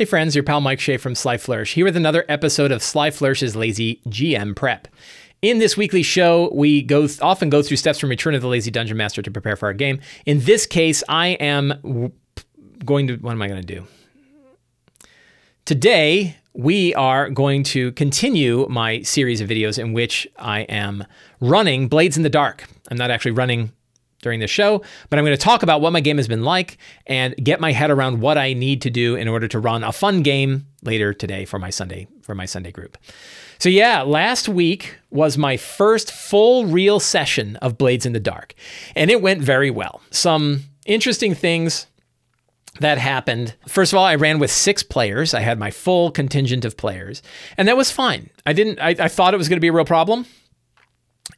Hey friends, your pal Mike Shea from Sly Flourish here with another episode of Sly Flourish's Lazy GM Prep. In this weekly show, we go th- often go through steps from Return of the Lazy Dungeon Master to prepare for our game. In this case, I am w- going to what am I going to do? Today, we are going to continue my series of videos in which I am running Blades in the Dark. I'm not actually running during the show, but I'm going to talk about what my game has been like and get my head around what I need to do in order to run a fun game later today for my Sunday for my Sunday group. So yeah, last week was my first full real session of Blades in the Dark, and it went very well. Some interesting things that happened. First of all, I ran with six players. I had my full contingent of players, and that was fine. I didn't. I, I thought it was going to be a real problem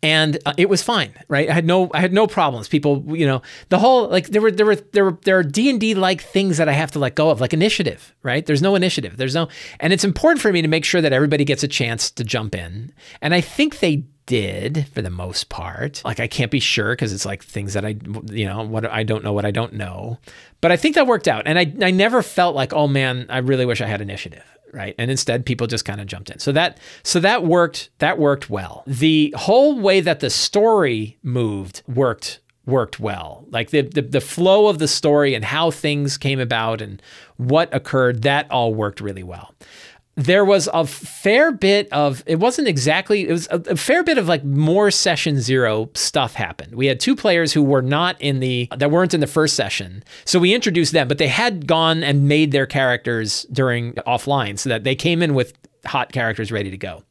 and uh, it was fine right? I had no i had no problems. People you know the whole like there were there were there were there are d&d like things that i have to let go of like initiative right? There's no initiative. There's no and it's important for me to make sure that everybody gets a chance to jump in. And i think they did for the most part. Like i can't be sure because it's like things that i you know what i don't know what i don't know. But i think that worked out. And i, I never felt like oh man i really wish i had initiative right? And instead people just kind of jumped in. So that so that worked that worked well. The whole way that the story moved worked worked well. Like the, the the flow of the story and how things came about and what occurred that all worked really well there was a fair bit of it wasn't exactly it was a, a, fair bit of like more session zero stuff happened. We had two players who were not in the that weren't in the first session. So we introduced them but they had gone and made their characters during offline so that they came in with hot characters ready to go.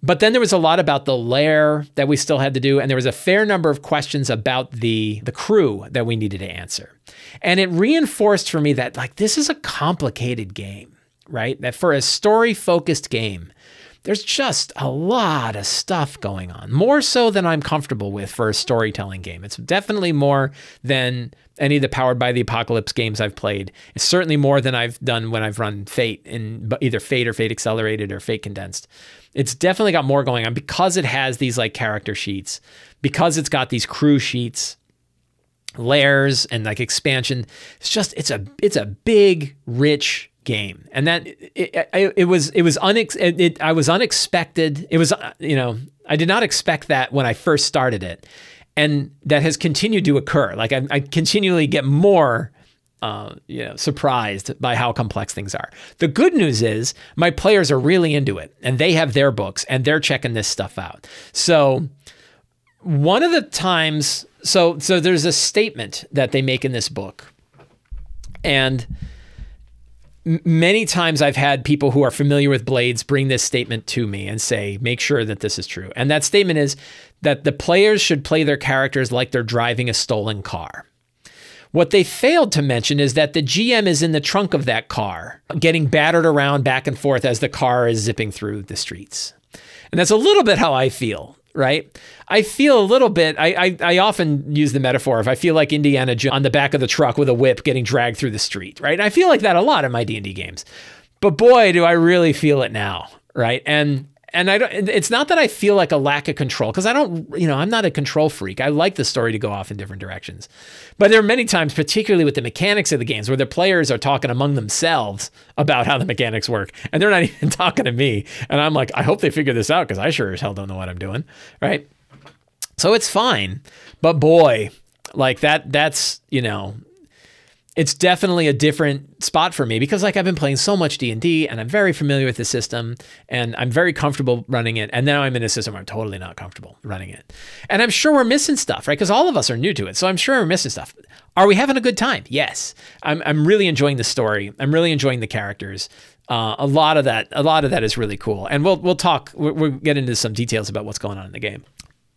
But then there was a lot about the lair that we still had to do and there was a fair number of questions about the the crew that we needed to answer. And it reinforced for me that like this is a complicated game right? That for a story focused game, there's just a lot of stuff going on, more so than I'm comfortable with for a storytelling game. It's definitely more than any of the Powered by the Apocalypse games I've played. It's certainly more than I've done when I've run Fate in either Fate or Fate Accelerated or Fate Condensed. It's definitely got more going on because it has these like character sheets, because it's got these crew sheets layers and like expansion it's just it's a it's a big rich game, and that it, it, it was it was unex it, I was unexpected. It was you know I did not expect that when I first started it, and that has continued to occur. Like I, I continually get more. Uh, you know, surprised by how complex things are. The good news is my players are really into it, and they have their books, and they're checking this stuff out. So, one of the times, so so there's a statement that they make in this book, and many times I've had people who are familiar with blades bring this statement to me and say, make sure that this is true. And that statement is that the players should play their characters like they're driving a stolen car. What they failed to mention is that the GM is in the trunk of that car, getting battered around back and forth as the car is zipping through the streets. And that's a little bit how I feel right? I feel a little bit. I, I, I often use the metaphor of I feel like Indiana Jones on the back of the truck with a whip getting dragged through the street, right? And I feel like that a lot in my D and D games, but boy, do I really feel it now, right? And and I don't. It's not that I feel like a lack of control because I don't. You know, I'm not a control freak. I like the story to go off in different directions, but there are many times, particularly with the mechanics of the games, where the players are talking among themselves about how the mechanics work, and they're not even talking to me. And I'm like, I hope they figure this out because I sure as hell don't know what I'm doing, right? So it's fine, but boy, like that. That's you know, it's definitely a different spot for me because like I've been playing so much D&D and I'm very familiar with the system and I'm very comfortable running it and now I'm in a system where I'm totally not comfortable running it. And I'm sure we're missing stuff, right? Because all of us are new to it. So I'm sure we're missing stuff. Are we having a good time? Yes. I'm I'm really enjoying the story. I'm really enjoying the characters. Uh, a lot of that a lot of that is really cool. And we'll we'll talk we'll, we'll get into some details about what's going on in the game.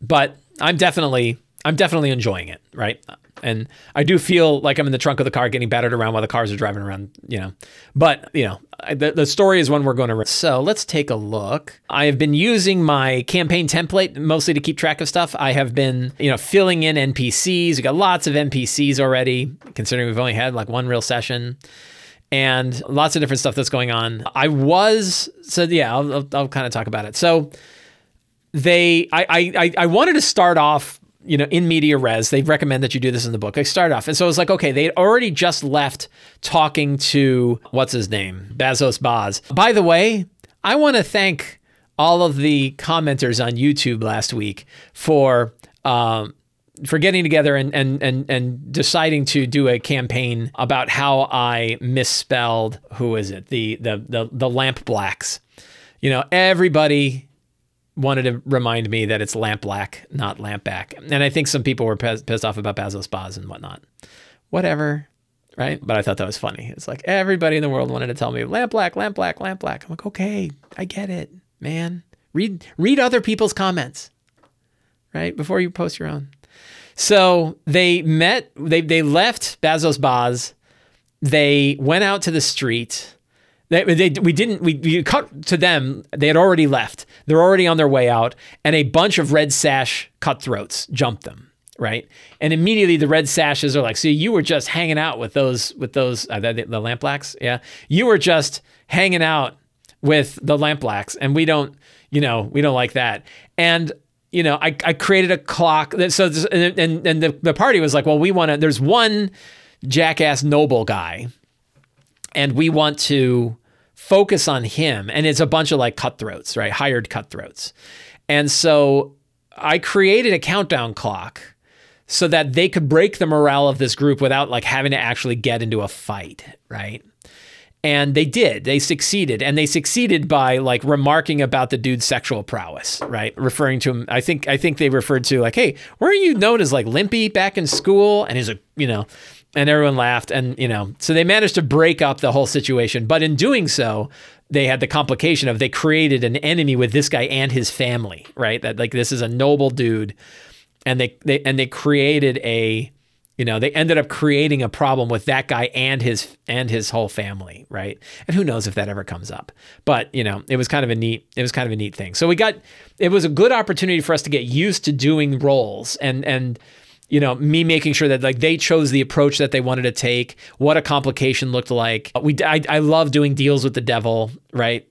But I'm definitely I'm definitely enjoying it, right? And I do feel like I'm in the trunk of the car getting battered around while the cars are driving around, you know. But, you know, the, the story is one we're going to. So let's take a look. I have been using my campaign template mostly to keep track of stuff. I have been, you know, filling in NPCs. We got lots of NPCs already, considering we've only had like one real session and lots of different stuff that's going on. I was, so yeah, I'll, I'll, I'll kind of talk about it. So they, I, I, I wanted to start off you know, in media res, they recommend that you do this in the book. I start off. And so I was like, okay, they'd already just left talking to what's his name? Bazos Baz. By the way, I want to thank all of the commenters on YouTube last week for um, for getting together and, and and and deciding to do a campaign about how I misspelled who is it the the the the lamp blacks. You know, everybody wanted to remind me that it's lamp black, not lamp back, and I think some people were pissed, pissed off about Bazos Baz and whatnot. Whatever, right? But I thought that was funny. It's like everybody in the world wanted to tell me lamp black, lamp black, lamp black. I'm like, okay, I get it, man. Read read other people's comments, right? Before you post your own. So they met, they, they left Bazos Baz. They went out to the street. They, they, we didn't, we, we cut to them. They had already left. They're already on their way out. And a bunch of red sash cutthroats jump them. Right. And immediately the red sashes are like, see, you were just hanging out with those, with those, uh, the, the lamp blacks. Yeah. You were just hanging out with the lamp blacks and we don't, you know, we don't like that. And you know, I, I created a clock. That, so, this, and, and, and the, the party was like, well, we want to, there's one jackass noble guy, and we want to focus on him. And it's a bunch of like cutthroats, right? Hired cutthroats. And so I created a countdown clock so that they could break the morale of this group without like having to actually get into a fight, right? And they did. They succeeded. And they succeeded by like remarking about the dude's sexual prowess, right? Referring to him. I think I think they referred to like, hey, weren't you known as like Limpy back in school? And he's like, you know, and everyone laughed. And, you know, so they managed to break up the whole situation. But in doing so, they had the complication of they created an enemy with this guy and his family, right? That like this is a noble dude. And they, they and they created a you know, they ended up creating a problem with that guy and his and his whole family, right? And who knows if that ever comes up. But, you know, it was kind of a neat it was kind of a neat thing. So we got it was a good opportunity for us to get used to doing roles and and you know, me making sure that like they chose the approach that they wanted to take, what a complication looked like. We I, I love doing deals with the devil, right?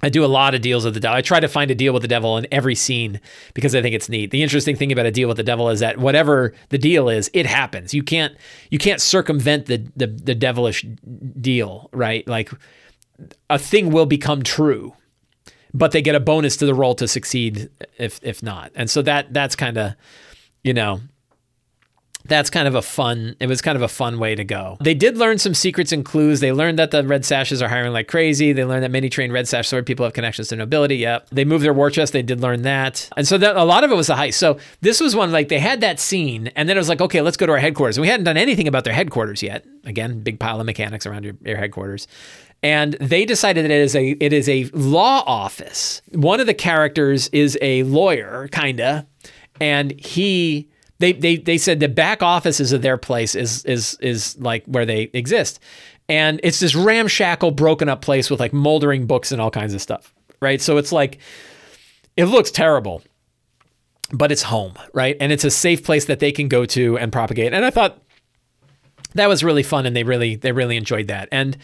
I do a lot of deals with the devil. I try to find a deal with the devil in every scene because I think it's neat. The interesting thing about a deal with the devil is that whatever the deal is, it happens. You can't you can't circumvent the the, the devilish deal, right? Like a thing will become true, but they get a bonus to the roll to succeed if if not. And so that that's kind of you know that's kind of a fun it was kind of a fun way to go. They did learn some secrets and clues. They learned that the red sashes are hiring like crazy. They learned that many trained red sash sword people have connections to nobility. Yep. They moved their war chest. They did learn that. And so that a lot of it was the heist. So this was one like they had that scene and then it was like okay let's go to our headquarters. And we hadn't done anything about their headquarters yet. Again big pile of mechanics around your, your headquarters. And they decided that it is a it is a law office. One of the characters is a lawyer kinda and he they they they said the back offices of their place is is is like where they exist, and it's this ramshackle, broken up place with like moldering books and all kinds of stuff, right? So it's like it looks terrible, but it's home, right? And it's a safe place that they can go to and propagate. And I thought that was really fun, and they really they really enjoyed that. And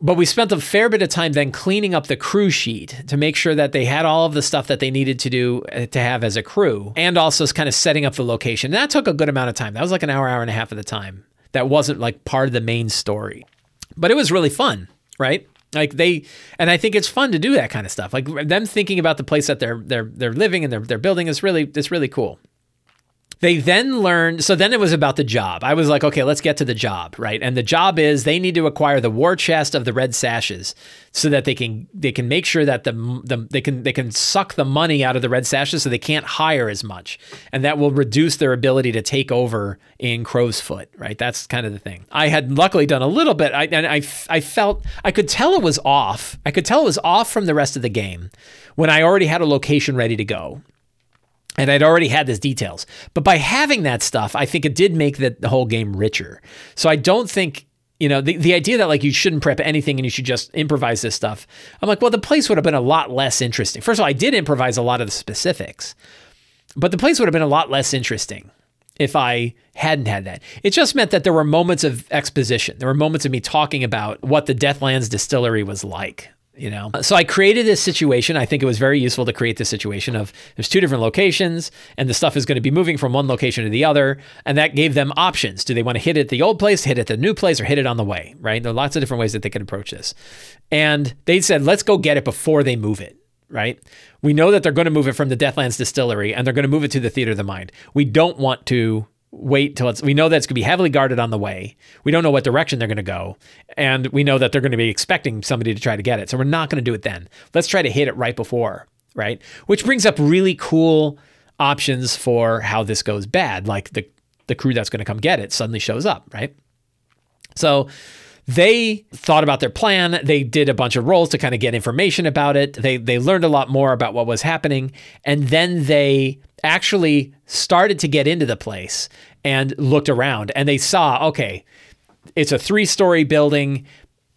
but we spent a fair bit of time then cleaning up the crew sheet to make sure that they had all of the stuff that they needed to do uh, to have as a crew and also kind of setting up the location. And that took a good amount of time. That was like an hour, hour and a half of the time. That wasn't like part of the main story. But it was really fun, right? Like they and I think it's fun to do that kind of stuff. Like them thinking about the place that they're they're they're living and they're they're building is really it's really cool. They then learned, so then it was about the job. I was like, okay, let's get to the job, right? And the job is they need to acquire the war chest of the red sashes so that they can they can make sure that the, the they can they can suck the money out of the red sashes so they can't hire as much. And that will reduce their ability to take over in Crow's Foot, right? That's kind of the thing. I had luckily done a little bit I, and I I felt I could tell it was off. I could tell it was off from the rest of the game when I already had a location ready to go and I'd already had these details. But by having that stuff, I think it did make the, the whole game richer. So I don't think you know the, the idea that like you shouldn't prep anything and you should just improvise this stuff i'm like well the place would have been a lot less interesting first of all i did improvise a lot of the specifics but the place would have been a lot less interesting if i hadn't had that it just meant that there were moments of exposition there were moments of me talking about what the deathlands distillery was like you know. Uh, so I created this situation. I think it was very useful to create this situation of there's two different locations and the stuff is going to be moving from one location to the other. And that gave them options. Do they want to hit it at the old place, hit it at the new place, or hit it on the way, right? There are lots of different ways that they could approach this. And they said, let's go get it before they move it right? We know that they're going to move it from the Deathlands distillery and they're going to move it to the Theater of the Mind. We don't want to wait till it's we know that it's going to be heavily guarded on the way. We don't know what direction they're going to go and we know that they're going to be expecting somebody to try to get it. So we're not going to do it then. Let's try to hit it right before, right? Which brings up really cool options for how this goes bad, like the the crew that's going to come get it suddenly shows up, right? So they thought about their plan. They did a bunch of rolls to kind of get information about it. They they learned a lot more about what was happening, and then they actually started to get into the place and looked around and they saw, okay, it's a three story building.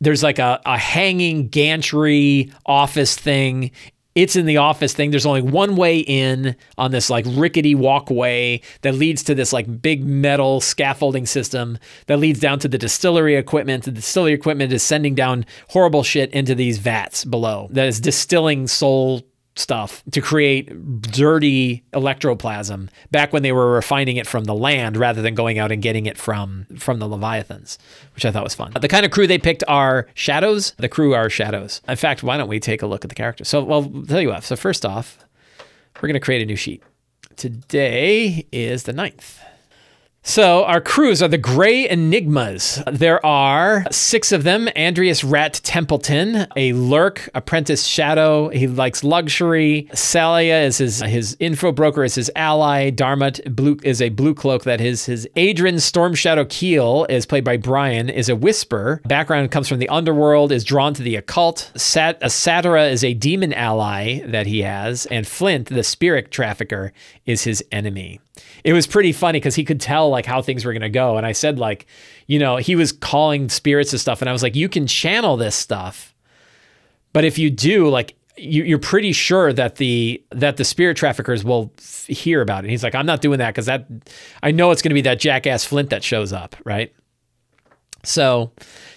There's like a, a hanging gantry office thing. It's in the office thing. There's only one way in on this like rickety walkway that leads to this like big metal scaffolding system that leads down to the distillery equipment. The distillery equipment is sending down horrible shit into these vats below that is distilling soul stuff to create dirty electroplasm back when they were refining it from the land rather than going out and getting it from from the leviathans which i thought was fun. The kind of crew they picked are shadows. The crew are shadows. In fact why don't we take a look at the characters? So well I'll tell you what. So first off we're going to create a new sheet. Today is the 9th so, our crews are the Gray Enigmas. There are six of them Andreas Rat Templeton, a lurk apprentice shadow. He likes luxury. Salia is his his info broker, is his ally. Darmot blue, is a blue cloak that his his Adrian Storm Shadow Keel is played by Brian, is a whisper. Background comes from the underworld, is drawn to the occult. Sat, uh, a Satira is a demon ally that he has. And Flint, the spirit trafficker, is his enemy it was pretty funny because he could tell like how things were to go. And I said, like, you know, he was calling spirits and stuff. And I was like, you can channel this stuff. But if you do, like, you, are pretty sure that the that the spirit traffickers will f- hear about it. And he's like, I'm not doing that because that I know it's going to be that jackass Flint that shows up, right? So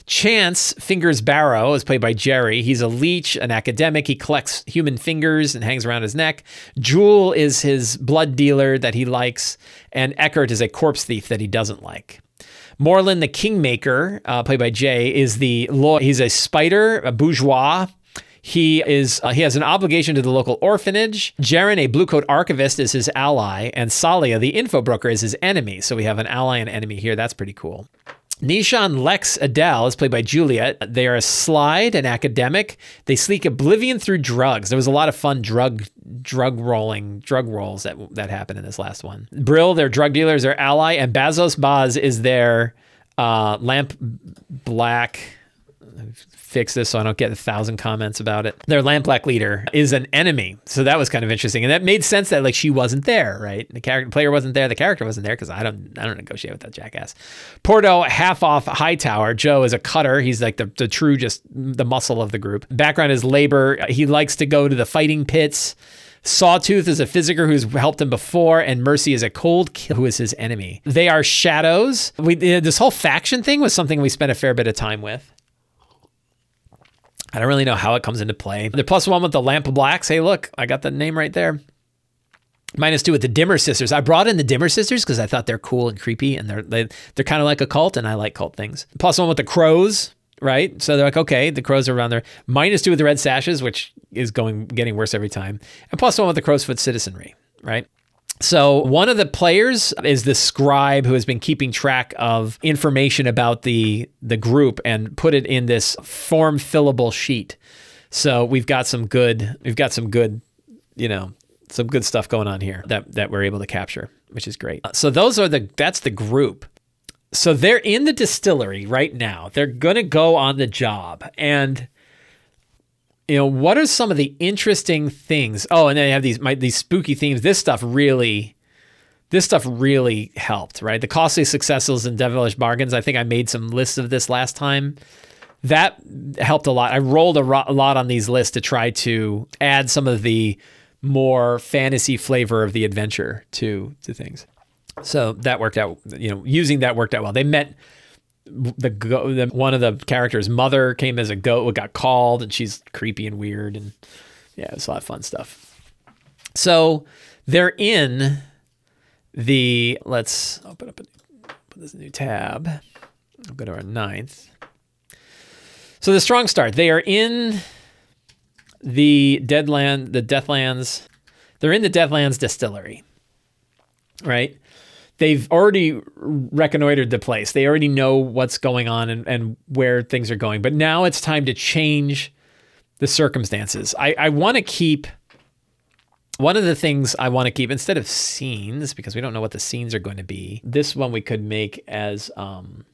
Chance Fingers Barrow is played by Jerry. He's a leech, an academic. He collects human fingers and hangs around his neck. Jewel is his blood dealer that he likes, and Eckert is a corpse thief that he doesn't like. Moreland the Kingmaker, uh, played by Jay, is the law. He's a spider, a bourgeois. He is uh, he has an obligation to the local orphanage. Jaren, a blue coat archivist, is his ally, and Salia, the info broker, is his enemy. So we have an ally and enemy here. That's pretty cool. Nishan Lex Adele is played by Juliet. They are a slide, an academic. They seek oblivion through drugs. There was a lot of fun drug drug rolling, drug rolls that that happened in this last one. Brill, their drug dealer, is their ally, and Bazos Baz is their uh, lamp black fix this so I don't get a thousand comments about it. Their Lampblack leader is an enemy. So that was kind of interesting. And that made sense that like she wasn't there, right? The character player wasn't there, the character wasn't there because I don't I don't negotiate with that jackass. Porto half off Hightower. Joe is a cutter. He's like the, the true just the muscle of the group. Background is labor. He likes to go to the fighting pits. Sawtooth is a physiker who's helped him before, and Mercy is a cold kill who is his enemy. They are shadows. We this whole faction thing was something we spent a fair bit of time with. I don't really know how it comes into play. The plus one with the lamp of blacks. Hey, look, I got the name right there. Minus two with the Dimmer Sisters. I brought in the Dimmer Sisters because I thought they're cool and creepy, and they're they, they're kind of like a cult, and I like cult things. Plus one with the crows, right? So they're like, okay, the crows are around there. Minus two with the red sashes, which is going getting worse every time, and plus one with the crow's foot citizenry, right? So, one of the players is the scribe who has been keeping track of information about the the group and put it in this form fillable sheet. So, we've got some good we've got some good, you know, some good stuff going on here that that we're able to capture, which is great. So, those are the that's the group. So, they're in the distillery right now. They're going to go on the job and you know, what are some of the interesting things? Oh, and then you have these my, these spooky themes. This stuff really, this stuff really helped, right? The costly successes and devilish bargains. I think I made some lists of this last time. That helped a lot. I rolled a, ro- a lot on these lists to try to add some of the more fantasy flavor of the adventure to to things. So that worked out. You know, using that worked out well. They met the, go- the one of the characters' mother came as a goat, got called, and she's creepy and weird, and yeah, it's a lot of fun stuff. So they're in the let's open up a, put this new tab. I'll go to our ninth. So the strong start. They are in the Deadland, the Deathlands. They're in the Deathlands distillery, right? They've already reconnoitered the place. They already know what's going on and, and where things are going. But now it's time to change the circumstances. I, I want to keep one of the things I want to keep instead of scenes because we don't know what the scenes are going to be. This one we could make as um,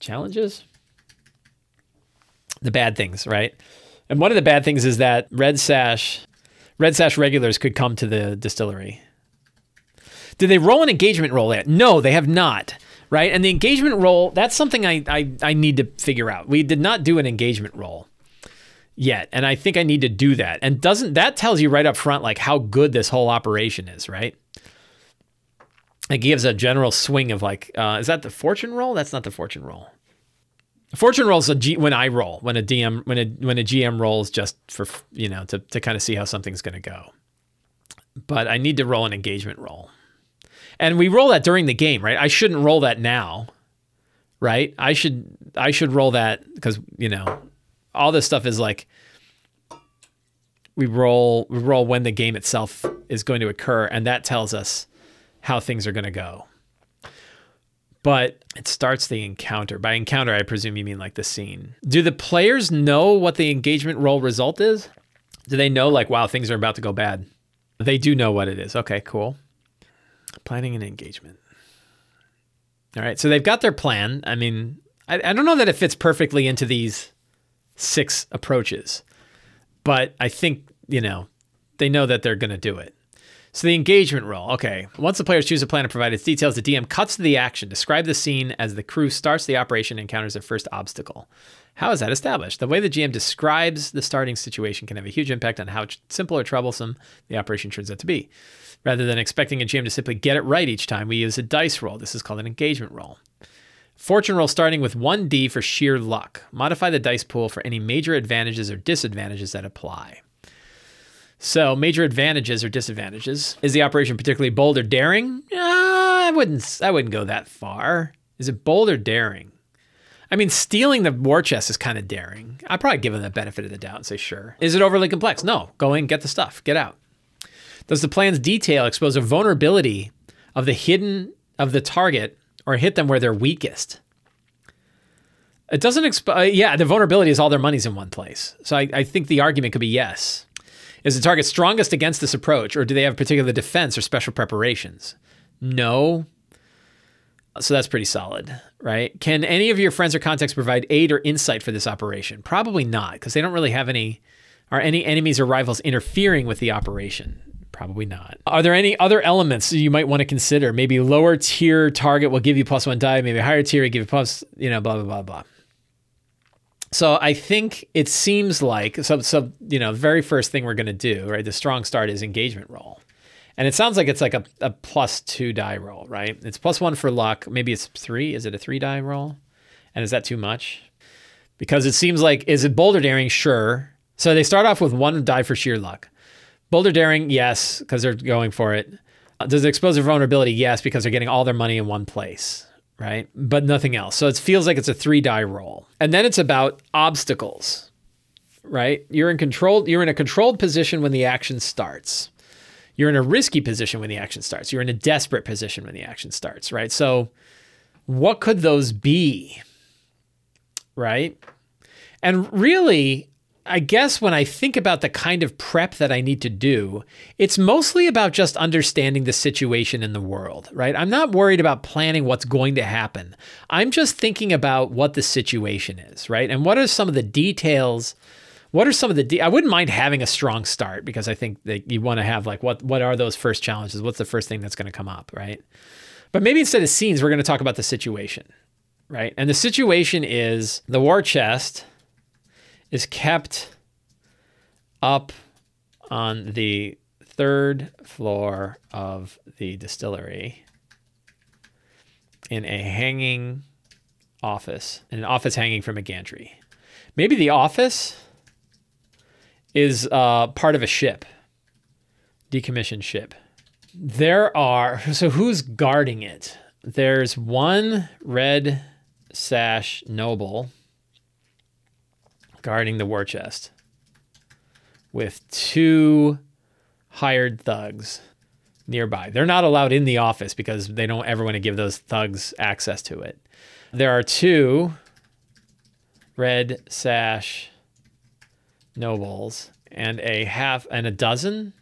challenges. The bad things, right? And one of the bad things is that Red Sash, Red Sash regulars could come to the distillery. Did they roll an engagement roll yet? No, they have not. Right, and the engagement roll, that's something I, I I need to figure out. We did not do an engagement roll yet. And I think I need to do that. And doesn't that tells you right up front like how good this whole operation is, right? It gives a general swing of like, uh, is that the fortune roll? That's not the fortune roll. Fortune rolls a G when I roll when a DM when a when a GM rolls just for you know to to kind of see how something's going to go. But I need to roll an engagement roll, and we roll that during the game, right? I shouldn't roll that now, right? I should I should roll that because you know all this stuff is like we roll we roll when the game itself is going to occur and that tells us how things are going to go. But it starts the encounter. By encounter i presume you mean like the scene. Do the players know what the engagement roll result is? Do they know like wow things are about to go bad? They do know what it is. Okay cool planning an engagement all right so they've got their plan i mean I, I don't know that it fits perfectly into these six approaches. But I think, you know, they know that they're going to do it. So the engagement roll. Okay. Once the players choose a plan and provide its details, the DM cuts to the action. Describe the scene as the crew starts the operation and encounters their first obstacle. How is that established? The way the GM describes the starting situation can have a huge impact on how simple or troublesome the operation turns out to be. Rather than expecting a GM to simply get it right each time, we use a dice roll. This is called an engagement roll. Fortune roll starting with 1d for sheer luck. Modify the dice pool for any major advantages or disadvantages that apply. So, major advantages or disadvantages. Is the operation particularly bold or daring? Uh, I wouldn't I wouldn't go that far. Is it bold or daring? I mean, stealing the war chest is kind of daring. I'd probably give them the benefit of the doubt and say, sure. Is it overly complex? No. Go in, get the stuff, get out. Does the plan's detail expose a vulnerability of the hidden of the target or hit them where they're weakest. It doesn't exp- uh, yeah, the vulnerability is all their money's in one place. So I, I think the argument could be yes. Is the target strongest against this approach, or do they have particular defense or special preparations? No. So that's pretty solid, right? Can any of your friends or contacts provide aid or insight for this operation? Probably not, because they don't really have any, are any enemies or rivals interfering with the operation? Probably not. Are there any other elements you might want to consider? Maybe lower tier target will give you plus one die, maybe higher tier will give you plus, you know, blah, blah, blah, blah. So I think it seems like so so you know, very first thing we're gonna do, right? The strong start is engagement roll. And it sounds like it's like a, a plus two die roll, right? It's plus one for luck. Maybe it's three. Is it a three die roll? And is that too much? Because it seems like is it boulder daring? Sure. So they start off with one die for sheer luck. Boulder daring, yes, because they're going for it. Uh, does it expose their vulnerability? Yes, because they're getting all their money in one place, right? But nothing else. So it feels like it's a three die roll. And then it's about obstacles, right? You're in control. You're in a controlled position when the action starts. You're in a risky position when the action starts. You're in a desperate position when the action starts, right? So, what could those be, right? And really, I guess when I think about the kind of prep that I need to do, it's mostly about just understanding the situation in the world, right? I'm not worried about planning what's going to happen. I'm just thinking about what the situation is, right? And what are some of the details? What are some of the de- I wouldn't mind having a strong start because I think that you want to have like what what are those first challenges? What's the first thing that's going to come up, right? But maybe instead of scenes, we're going to talk about the situation, right? And the situation is the war chest is kept up on the third floor of the distillery in a hanging office an office hanging from a gantry. Maybe the office is uh, part of a ship, decommissioned ship. There are, so who's guarding it? There's one red sash noble guarding the war chest with two hired thugs nearby. They're not allowed in the office because they don't ever want to give those thugs access to it. There are two red sash nobles and a half and a dozen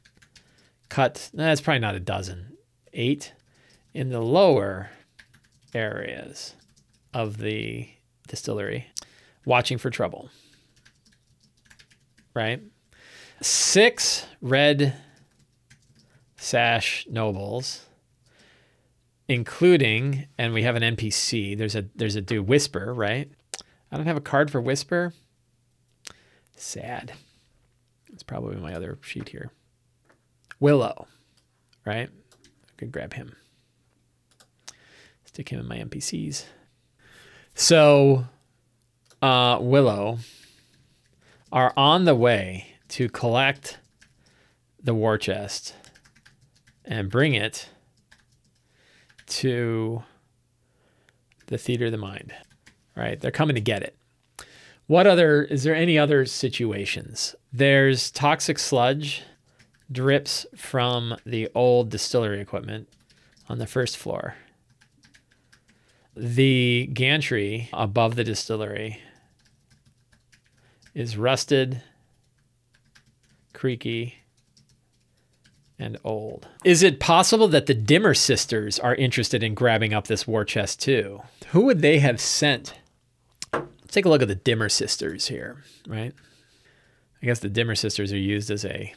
cut. That's probably not a dozen. Eight in the lower areas of the distillery, watching for trouble. Right? Six red sash nobles, including, and we have an NPC. There's a there's a dude Whisper, right? I don't have a card for Whisper. Sad. It's probably my other sheet here. Willow, right? I could grab him. Stick him in my NPCs. So, uh, Willow are on the way to collect the war chest and bring it to the theater of the mind. Right? They're coming to get it. What other is there any other situations? There's toxic sludge drips from the old distillery equipment on the first floor. The gantry above the distillery is rusted, creaky, and old. Is it possible that the Dimmer sisters are interested in grabbing up this war chest too? Who would they have sent? Let's take a look at the Dimmer sisters here, right? I guess the Dimmer sisters are used as a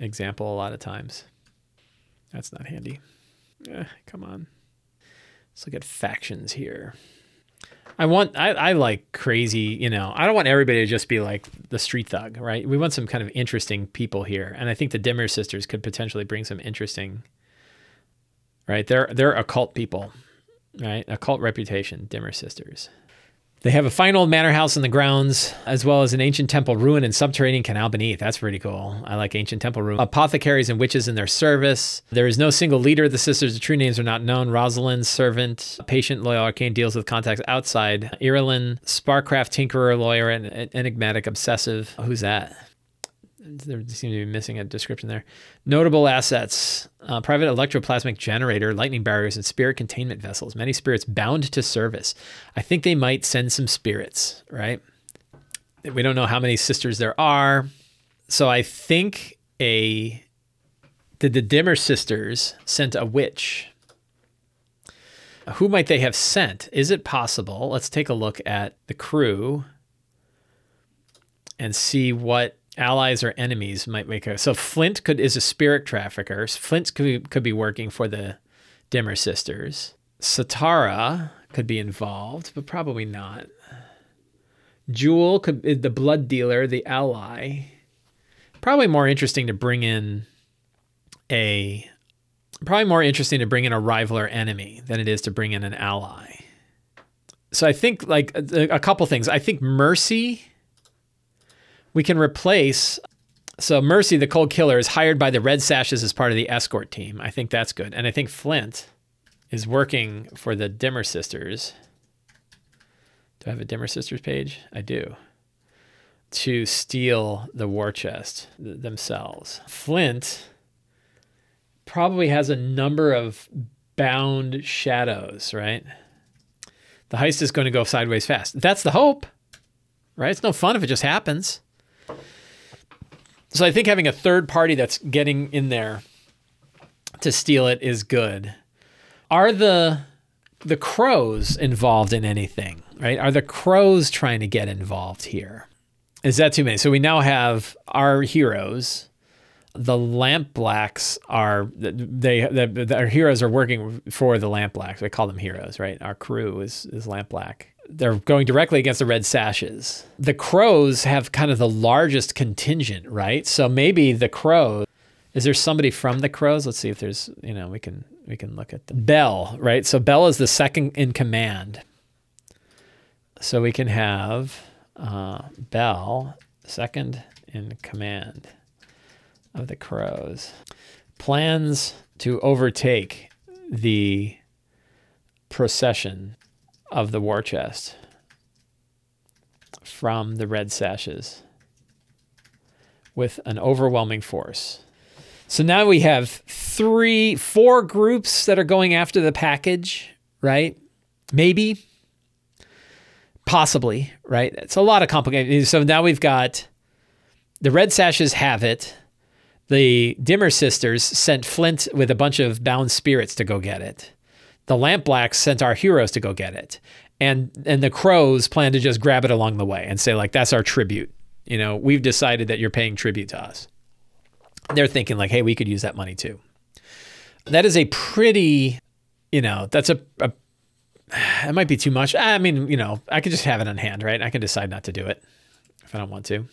example a lot of times. That's not handy. Eh, come on. Let's look at factions here. I want I, I like crazy, you know, I don't want everybody to just be like the street thug, right? We want some kind of interesting people here. And I think the Dimmer sisters could potentially bring some interesting right? They're they're occult people, right? Occult reputation, Dimmer sisters. They have a fine old manor house in the grounds, as well as an ancient temple ruin and subterranean canal beneath. That's pretty cool. I like ancient temple ruin. Apothecaries and witches in their service. There is no single leader the sisters. The true names are not known. Rosalind's servant, patient, loyal arcane, deals with contacts outside. Irilyn, Sparkcraft, tinkerer, lawyer, and enigmatic, obsessive. Who's that? There seem to be missing a description there. Notable assets uh, private electroplasmic generator, lightning barriers, and spirit containment vessels. Many spirits bound to service. I think they might send some spirits, right? We don't know how many sisters there are. So I think a. Did the Dimmer sisters sent a witch? Who might they have sent? Is it possible? Let's take a look at the crew and see what allies or enemies might make a so Flint could is a spirit trafficker. Flint could be, could be working for the Dimmer sisters. Satara could be involved, but probably not. Jewel could be the blood dealer, the ally. Probably more interesting to bring in a probably more interesting to bring in a rival or enemy than it is to bring in an ally. So I think like a, a couple things. I think Mercy we can replace. So Mercy, the cold killer, is hired by the Red Sashes as part of the escort team. I think that's good. And I think Flint is working for the Dimmer Sisters. Do I have a Dimmer Sisters page? I do. To steal the war chest themselves. Flint probably has a number of bound shadows, right? The heist is going to go sideways fast. That's the hope, right? It's no fun if it just happens. So I think having a third party that's getting in there to steal it is good. Are the the crows involved in anything? Right? Are the crows trying to get involved here? Is that too many? So we now have our heroes. The Lampblacks are they the, our heroes are working for the Lampblacks. We call them heroes, right? Our crew is is Lampblack they're going directly against the red sashes. The crows have kind of the largest contingent, right? So maybe the crows. Is there somebody from the crows? Let's see if there's, you know, we can we can look at the Bell, right? So Bell is the second in command. So we can have uh, Bell second in command of the crows. Plans to overtake the procession of the war chest from the red sashes with an overwhelming force. So now we have three, four groups that are going after the package, right? Maybe, possibly, right? It's a lot of complicated. So now we've got the red sashes have it. The Dimmer sisters sent Flint with a bunch of bound spirits to go get it. The Lampblacks sent our heroes to go get it. And and the crows plan to just grab it along the way and say like that's our tribute. You know, we've decided that you're paying tribute to us. They're thinking like, hey, we could use that money too. That is a pretty, you know, that's a, a it might be too much. I mean, you know, I could just have it on hand, right? I can decide not to do it if I don't want to.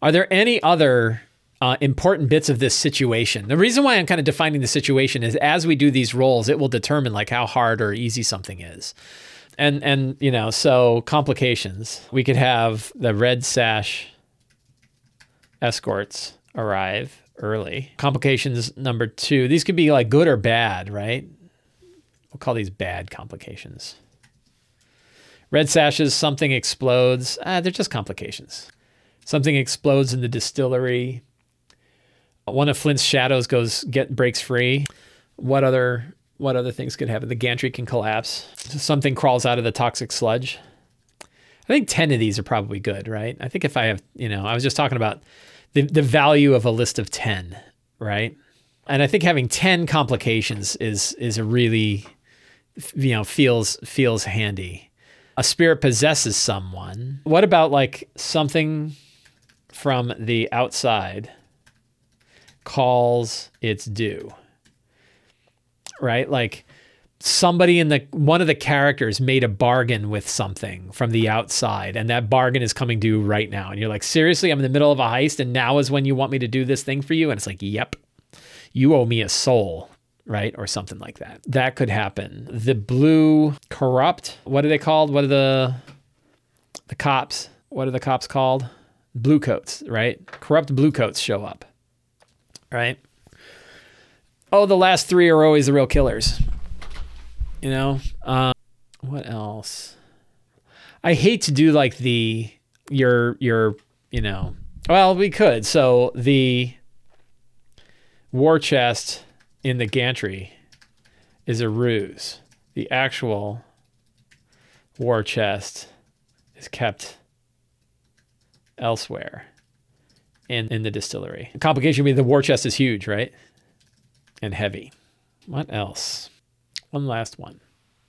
Are there any other uh, important bits of this situation? The reason why I'm kind of defining the situation is as we do these rolls, it will determine like how hard or easy something is. And and you know, so complications. We could have the red sash escorts arrive early. Complications number two. These could be like good or bad, right? We'll call these bad complications. Red sashes, something explodes. Ah, they're just complications. Something explodes in the distillery. One of Flint's shadows goes get breaks free. What other what other things could happen? The gantry can collapse. Something crawls out of the toxic sludge. I think 10 of these are probably good, right? I think if I have, you know, I was just talking about the, the value of a list of 10, right? And I think having 10 complications is is a really you know feels feels handy. A spirit possesses someone. What about like something from the outside calls its due? Right? Like somebody in the one of the characters made a bargain with something from the outside and that bargain is coming due right now. And you're like seriously i'm in the middle of a heist and now is when you want me to do this thing for you? And it's like yep. You owe me a soul right? Or something like that. That could happen. The blue corrupt what are they called? What are the the cops? What are the cops called? Blue coats right? Corrupt blue coats show up right? Oh the last three are always the real killers. You know? Um, what else? I hate to do like the your your you know well we could. So the war chest in the gantry is a ruse. The actual war chest is kept elsewhere in in the distillery the complication would be the war chest is huge right and heavy what else one last one.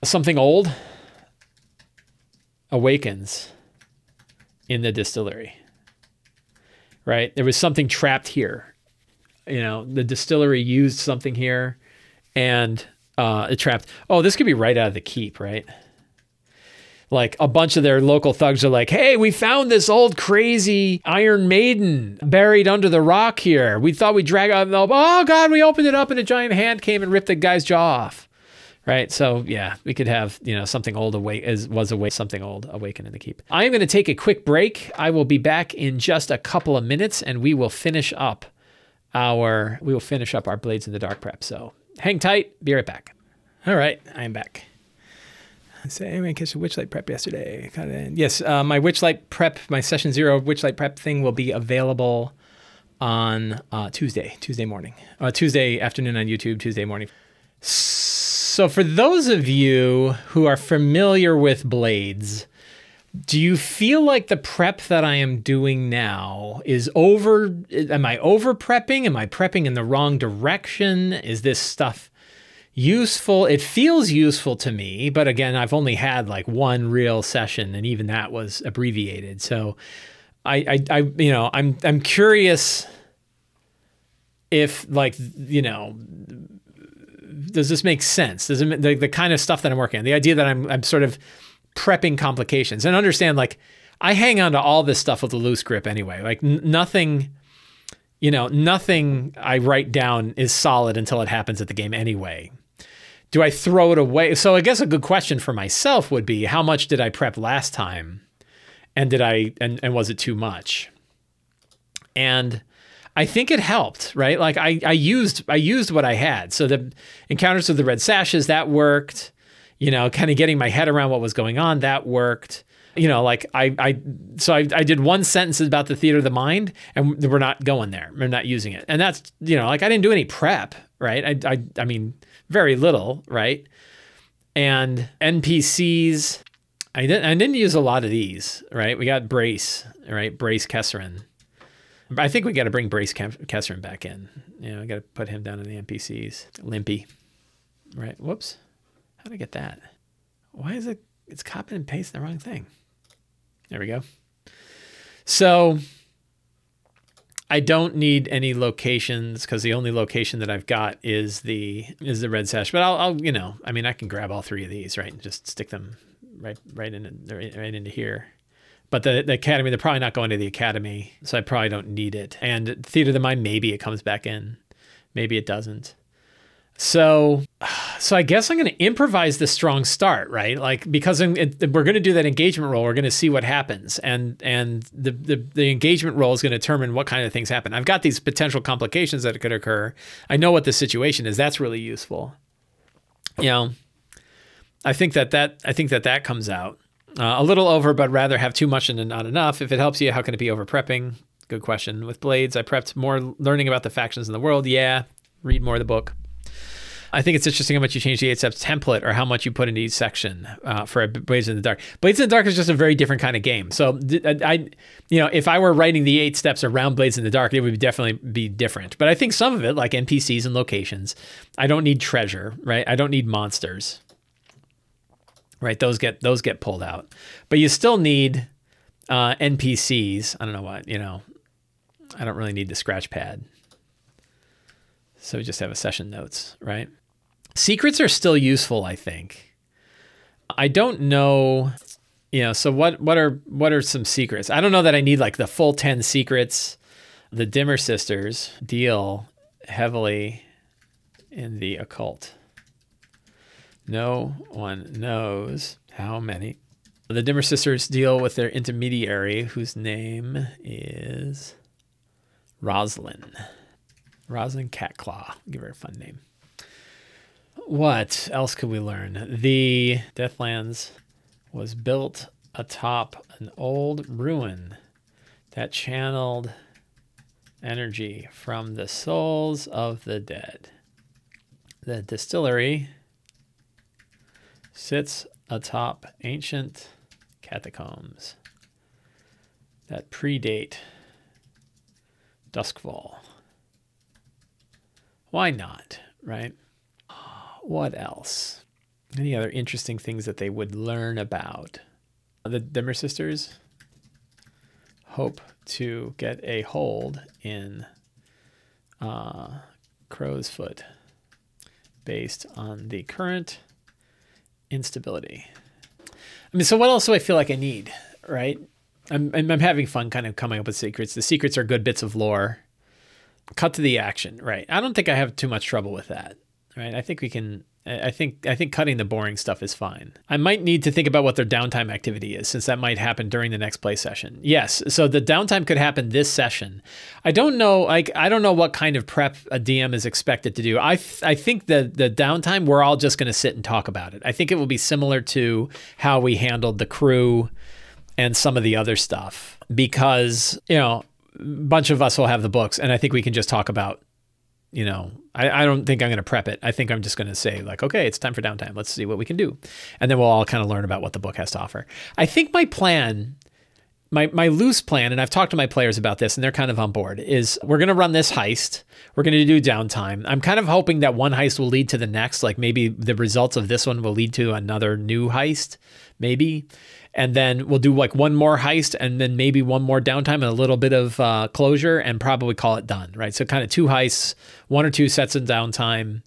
Something old awakens in the distillery. Right? There was something trapped here. You know, the distillery used something here and uh, it trapped. Oh, this could be right out of the keep, right? Like a bunch of their local thugs are like, hey, we found this old crazy Iron Maiden buried under the rock here. We thought we'd drag out. Oh, God, we opened it up and a giant hand came and ripped the guy's jaw off right? So yeah, we could have you know something old awake as was awake something old awaken in the keep. I am going to take a quick break. I will be back in just a couple of minutes, and we will finish up our we will finish up our blades in the dark prep. So hang tight. Be right back. All right, I am back. So anyway, catch a Witchlight prep yesterday. Yes, uh, my Witchlight prep, my session zero Witchlight prep thing will be available on uh, Tuesday, Tuesday morning, uh, Tuesday afternoon on YouTube, Tuesday morning. So, for those of you who are familiar with blades, do you feel like the prep that I am doing now is over? Am I over prepping? Am I prepping in the wrong direction? Is this stuff useful? It feels useful to me, but again, I've only had like one real session, and even that was abbreviated. So, I, I, I you know, I'm, I'm curious if like you know does this make sense? Does it the, the kind of stuff that I'm working on? The idea that I'm I'm sort of prepping complications and understand like I hang on to all this stuff with a loose grip anyway. Like n- nothing, you know, nothing I write down is solid until it happens at the game anyway. Do I throw it away? So I guess a good question for myself would be how much did I prep last time? And did I and, and was it too much? And I think it helped, right? Like I, I used I used what I had. So the encounters with the red sashes that worked. You know, kind of getting my head around what was going on that worked. You know, like I I so I, I did one sentence about the theater of the mind, and we're not going there. We're not using it, and that's you know like I didn't do any prep, right? I I I mean very little, right? And NPCs, I didn't I didn't use a lot of these, right? We got Brace, right? Brace Kesserin. I think we got to bring Brace Kesserin back in. You know, I got to put him down in the NPCs. Limpy, right? Whoops. How did I get that? Why is it? It's copying and pasting the wrong thing. There we go. So I don't need any locations because the only location that I've got is the is the red sash. But I'll, I'll you know I mean I can grab all three of these right and just stick them right right in right, into here. But the, the academy, they're probably not going to the academy, so I probably don't need it. And theater of the mind, maybe it comes back in, maybe it doesn't. So, so I guess I'm going to improvise the strong start, right? Like because it, we're going to do that engagement roll, we're going to see what happens, and and the, the the engagement roll is going to determine what kind of things happen. I've got these potential complications that could occur. I know what the situation is. That's really useful. You know, I think that that I think that that comes out uh, a little over, but rather have too much and not enough. If it helps you, how can it be over prepping? Good question. With blades, I prepped more learning about the factions in the world. Yeah, read more of the book. I think it's interesting how much you change the eight steps template or how much you put into each section uh, for Blades in the Dark. Blades in the Dark is just a very different kind of game. So I, you know, if I were writing the eight steps around Blades in the Dark, it would definitely be different. But I think some of it, like NPCs and locations, I don't need treasure, right? I don't need monsters, right? Those get those get pulled out, but you still need uh, NPCs. I don't know what you know. I don't really need the scratch pad. So we just have a session notes, right? Secrets are still useful, I think. I don't know, you know, so what what are what are some secrets? I don't know that I need like the full 10 secrets. The Dimmer sisters deal heavily in the occult. No one knows how many. The Dimmer sisters deal with their intermediary, whose name is Roslyn. Rosalind Catclaw. Give her a fun name. What else could we learn? The Deathlands was built atop an old ruin that channeled energy from the souls of the dead. The distillery sits atop ancient catacombs that predate Duskwall. Why not, right? What else? Any other interesting things that they would learn about? The Dimmer sisters hope to get a hold in uh, Crow's Foot based on the current instability. I mean, so what else do I feel like I need, right? I'm, I'm having fun kind of coming up with secrets. The secrets are good bits of lore. Cut to the action, right? I don't think I have too much trouble with that right? I think we can. I think I think cutting the boring stuff is fine. I might need to think about what their downtime activity is, since that might happen during the next play session. Yes, so the downtime could happen this session. I don't know, like I don't know what kind of prep a DM is expected to do. I th- I think the the downtime we're all just going to sit and talk about it. I think it will be similar to how we handled the crew and some of the other stuff because you know a bunch of us will have the books, and I think we can just talk about you know, I, I don't think I'm going to prep it. I think I'm just going to say, like, okay, it's time for downtime. Let's see what we can do. And then we'll all kind of learn about what the book has to offer. I think my plan, my, my loose plan, and I've talked to my players about this and they're kind of on board, is we're going to run this heist. We're going to do downtime. I'm kind of hoping that one heist will lead to the next. Like maybe the results of this one will lead to another new heist, maybe and then we'll do like one more heist and then maybe one more downtime and a little bit of uh, closure and probably call it done right so kind of two heists one or two sets of downtime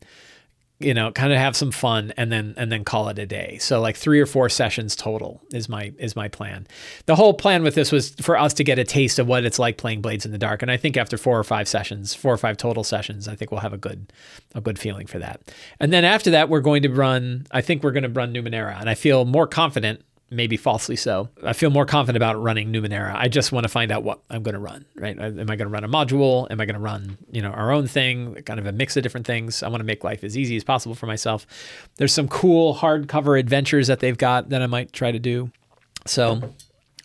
you know, kind of have some fun and then and then call it a day. So like 3 or 4 sessions total is my is my plan. The whole plan with this was for us to get a taste of what it's like playing Blades in the Dark and I think after 4 or 5 sessions, 4 or 5 total sessions, I think we'll have a good a good feeling for that. And then after that we're going to run I think we're going to run Numenera and I feel more confident maybe falsely so. I feel more confident about running Numenera. I just want to find out what I'm going to run, right? Am I going to run a module? Am I going to run, you know, our own thing, kind of a mix of different things? I want to make life as easy as possible for myself. There's some cool hardcover adventures that they've got that I might try to do. So,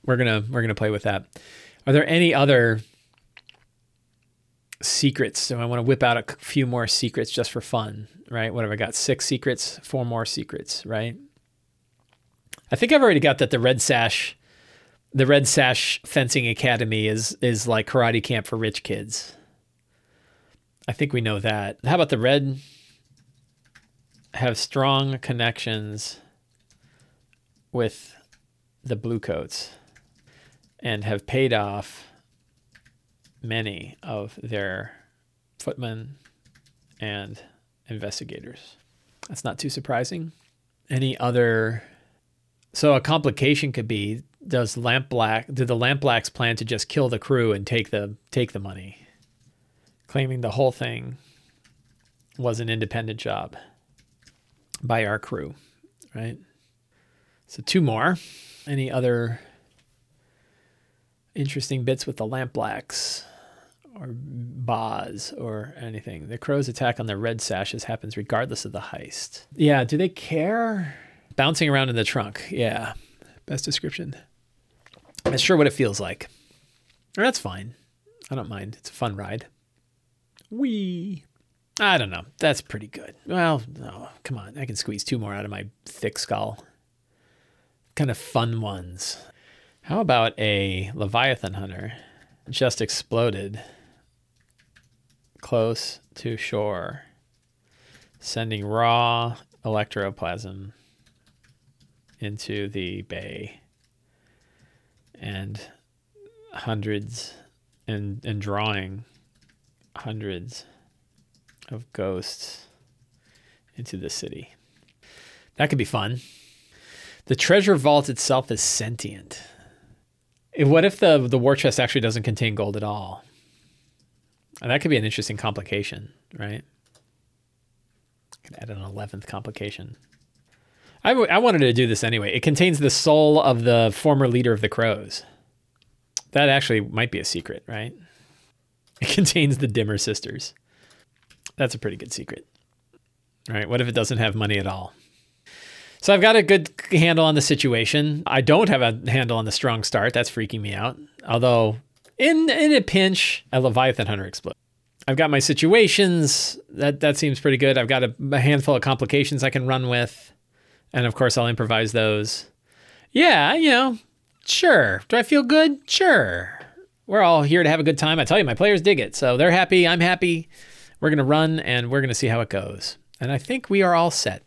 we're going to we're going to play with that. Are there any other secrets? So I want to whip out a few more secrets just for fun, right? What have I got? Six secrets, four more secrets, right? I think I've already got that the Red Sash, the Red Sash Fencing Academy is is like karate camp for rich kids. I think we know that. How about the Red have strong connections with the Bluecoats and have paid off many of their footmen and investigators. That's not too surprising. Any other so a complication could be does Lampblack do the lampblacks plan to just kill the crew and take the take the money? Claiming the whole thing was an independent job by our crew right? So two more. Any other interesting bits with the lampblacks or Boz or anything? The crows attack on the red sashes happens regardless of the heist. Yeah do they care Bouncing around in the trunk. Yeah. Best description. That's sure what it feels like. That's fine. I don't mind. It's a fun ride. Wee. I don't know. That's pretty good. Well, no, come on. I can squeeze two more out of my thick skull. Kind of fun ones. How about a Leviathan Hunter just exploded close to shore, sending raw electroplasm into the bay and hundreds and and drawing hundreds of ghosts into the city. That could be fun. The treasure vault itself is sentient. What if the the war chest actually doesn't contain gold at all? And that could be an interesting complication, right? Could add an eleventh complication. I, w- I wanted to do this anyway. It contains the soul of the former leader of the Crows. That actually might be a secret, right? It contains the Dimmer sisters. That's a pretty good secret. All right. What if it doesn't have money at all? So I've got a good handle on the situation. I don't have a handle on the strong start. That's freaking me out. Although, in in a pinch, a Leviathan Hunter explodes. I've got my situations. That that seems pretty good. I've got a, a handful of complications I can run with and of course I'll improvise those. Yeah, you know, sure. Do I feel good? Sure. We're all here to have a good time. I tell you, my players dig it. So they're happy. I'm happy. We're going to run and we're going to see how it goes. And I think we are all set.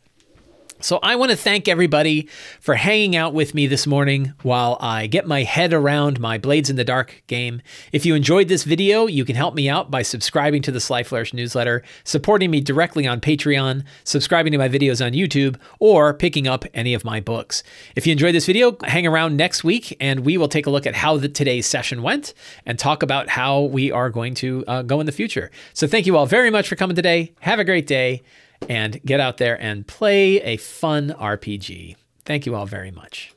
So I want to thank everybody for hanging out with me this morning while I get my head around my Blades in the Dark game. If you enjoyed this video, you can help me out by subscribing to the Sly Flourish newsletter, supporting me directly on Patreon, subscribing to my videos on YouTube, or picking up any of my books. If you enjoyed this video, hang around next week and we will take a look at how the, today's session went and talk about how we are going to uh, go in the future. So thank you all very much for coming today. Have a great day and get out there and play a fun RPG. Thank you all very much.